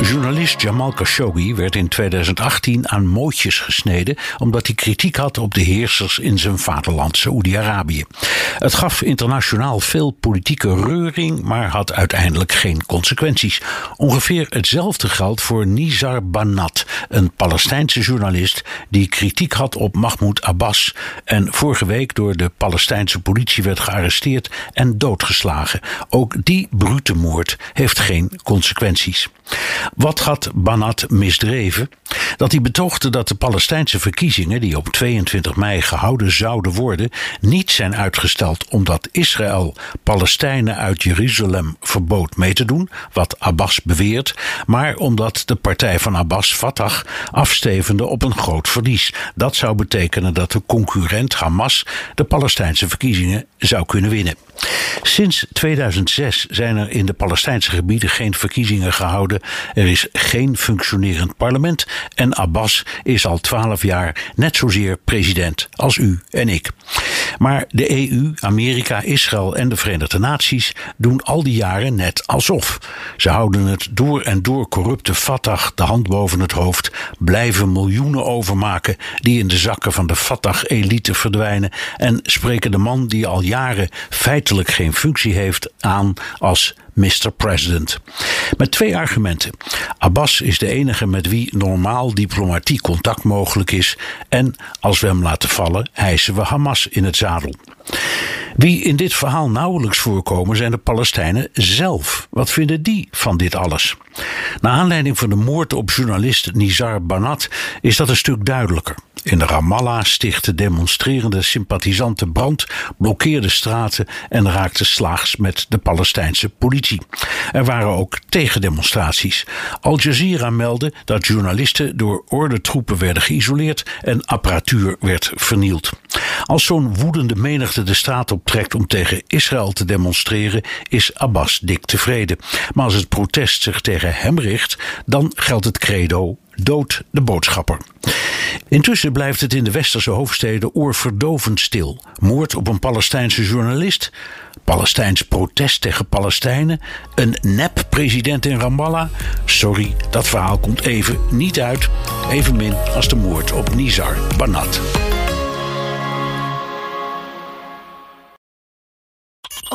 Journalist Jamal Khashoggi werd in 2018 aan mootjes gesneden omdat hij kritiek had op de heersers in zijn vaderland Saoedi-Arabië. Het gaf internationaal veel politieke reuring, maar had uiteindelijk geen consequenties. Ongeveer hetzelfde geldt voor Nizar Banat, een Palestijnse journalist die kritiek had op Mahmoud Abbas en vorige week door de Palestijnse politie werd gearresteerd en doodgeslagen. Ook die brute moord heeft geen consequenties. Wat had Banat misdreven? Dat hij betoogde dat de Palestijnse verkiezingen, die op 22 mei gehouden zouden worden, niet zijn uitgesteld omdat Israël Palestijnen uit Jeruzalem verbood mee te doen, wat Abbas beweert, maar omdat de partij van Abbas, Fatah, afstevende op een groot verlies. Dat zou betekenen dat de concurrent Hamas de Palestijnse verkiezingen zou kunnen winnen. Sinds 2006 zijn er in de Palestijnse gebieden geen verkiezingen gehouden. Er is geen functionerend parlement en Abbas is al twaalf jaar net zozeer president als u en ik. Maar de EU, Amerika, Israël en de Verenigde Naties doen al die jaren net alsof. Ze houden het door en door corrupte Fatah de hand boven het hoofd, blijven miljoenen overmaken die in de zakken van de Fatah-elite verdwijnen en spreken de man die al jaren feitelijk geen functie heeft aan als Mr. President. Met twee argumenten. Abbas is de enige met wie normaal diplomatiek contact mogelijk is. En als we hem laten vallen, hijsen we Hamas in het zadel. Wie in dit verhaal nauwelijks voorkomen zijn de Palestijnen zelf. Wat vinden die van dit alles? Na aanleiding van de moord op journalist Nizar Banat is dat een stuk duidelijker. In de Ramallah stichtten demonstrerende sympathisanten brand, blokkeerden straten en raakten slaags met de Palestijnse politie. Er waren ook tegendemonstraties. Al Jazeera meldde dat journalisten door ordentroepen werden geïsoleerd en apparatuur werd vernield. Als zo'n woedende menigte de straat optrekt om tegen Israël te demonstreren, is Abbas dik tevreden. Maar als het protest zich tegen hem richt, dan geldt het credo dood de boodschapper. Intussen blijft het in de westerse hoofdsteden oorverdovend stil. Moord op een Palestijnse journalist, Palestijns protest tegen Palestijnen, een nep-president in Ramallah. Sorry, dat verhaal komt even niet uit, evenmin als de moord op Nizar Banat.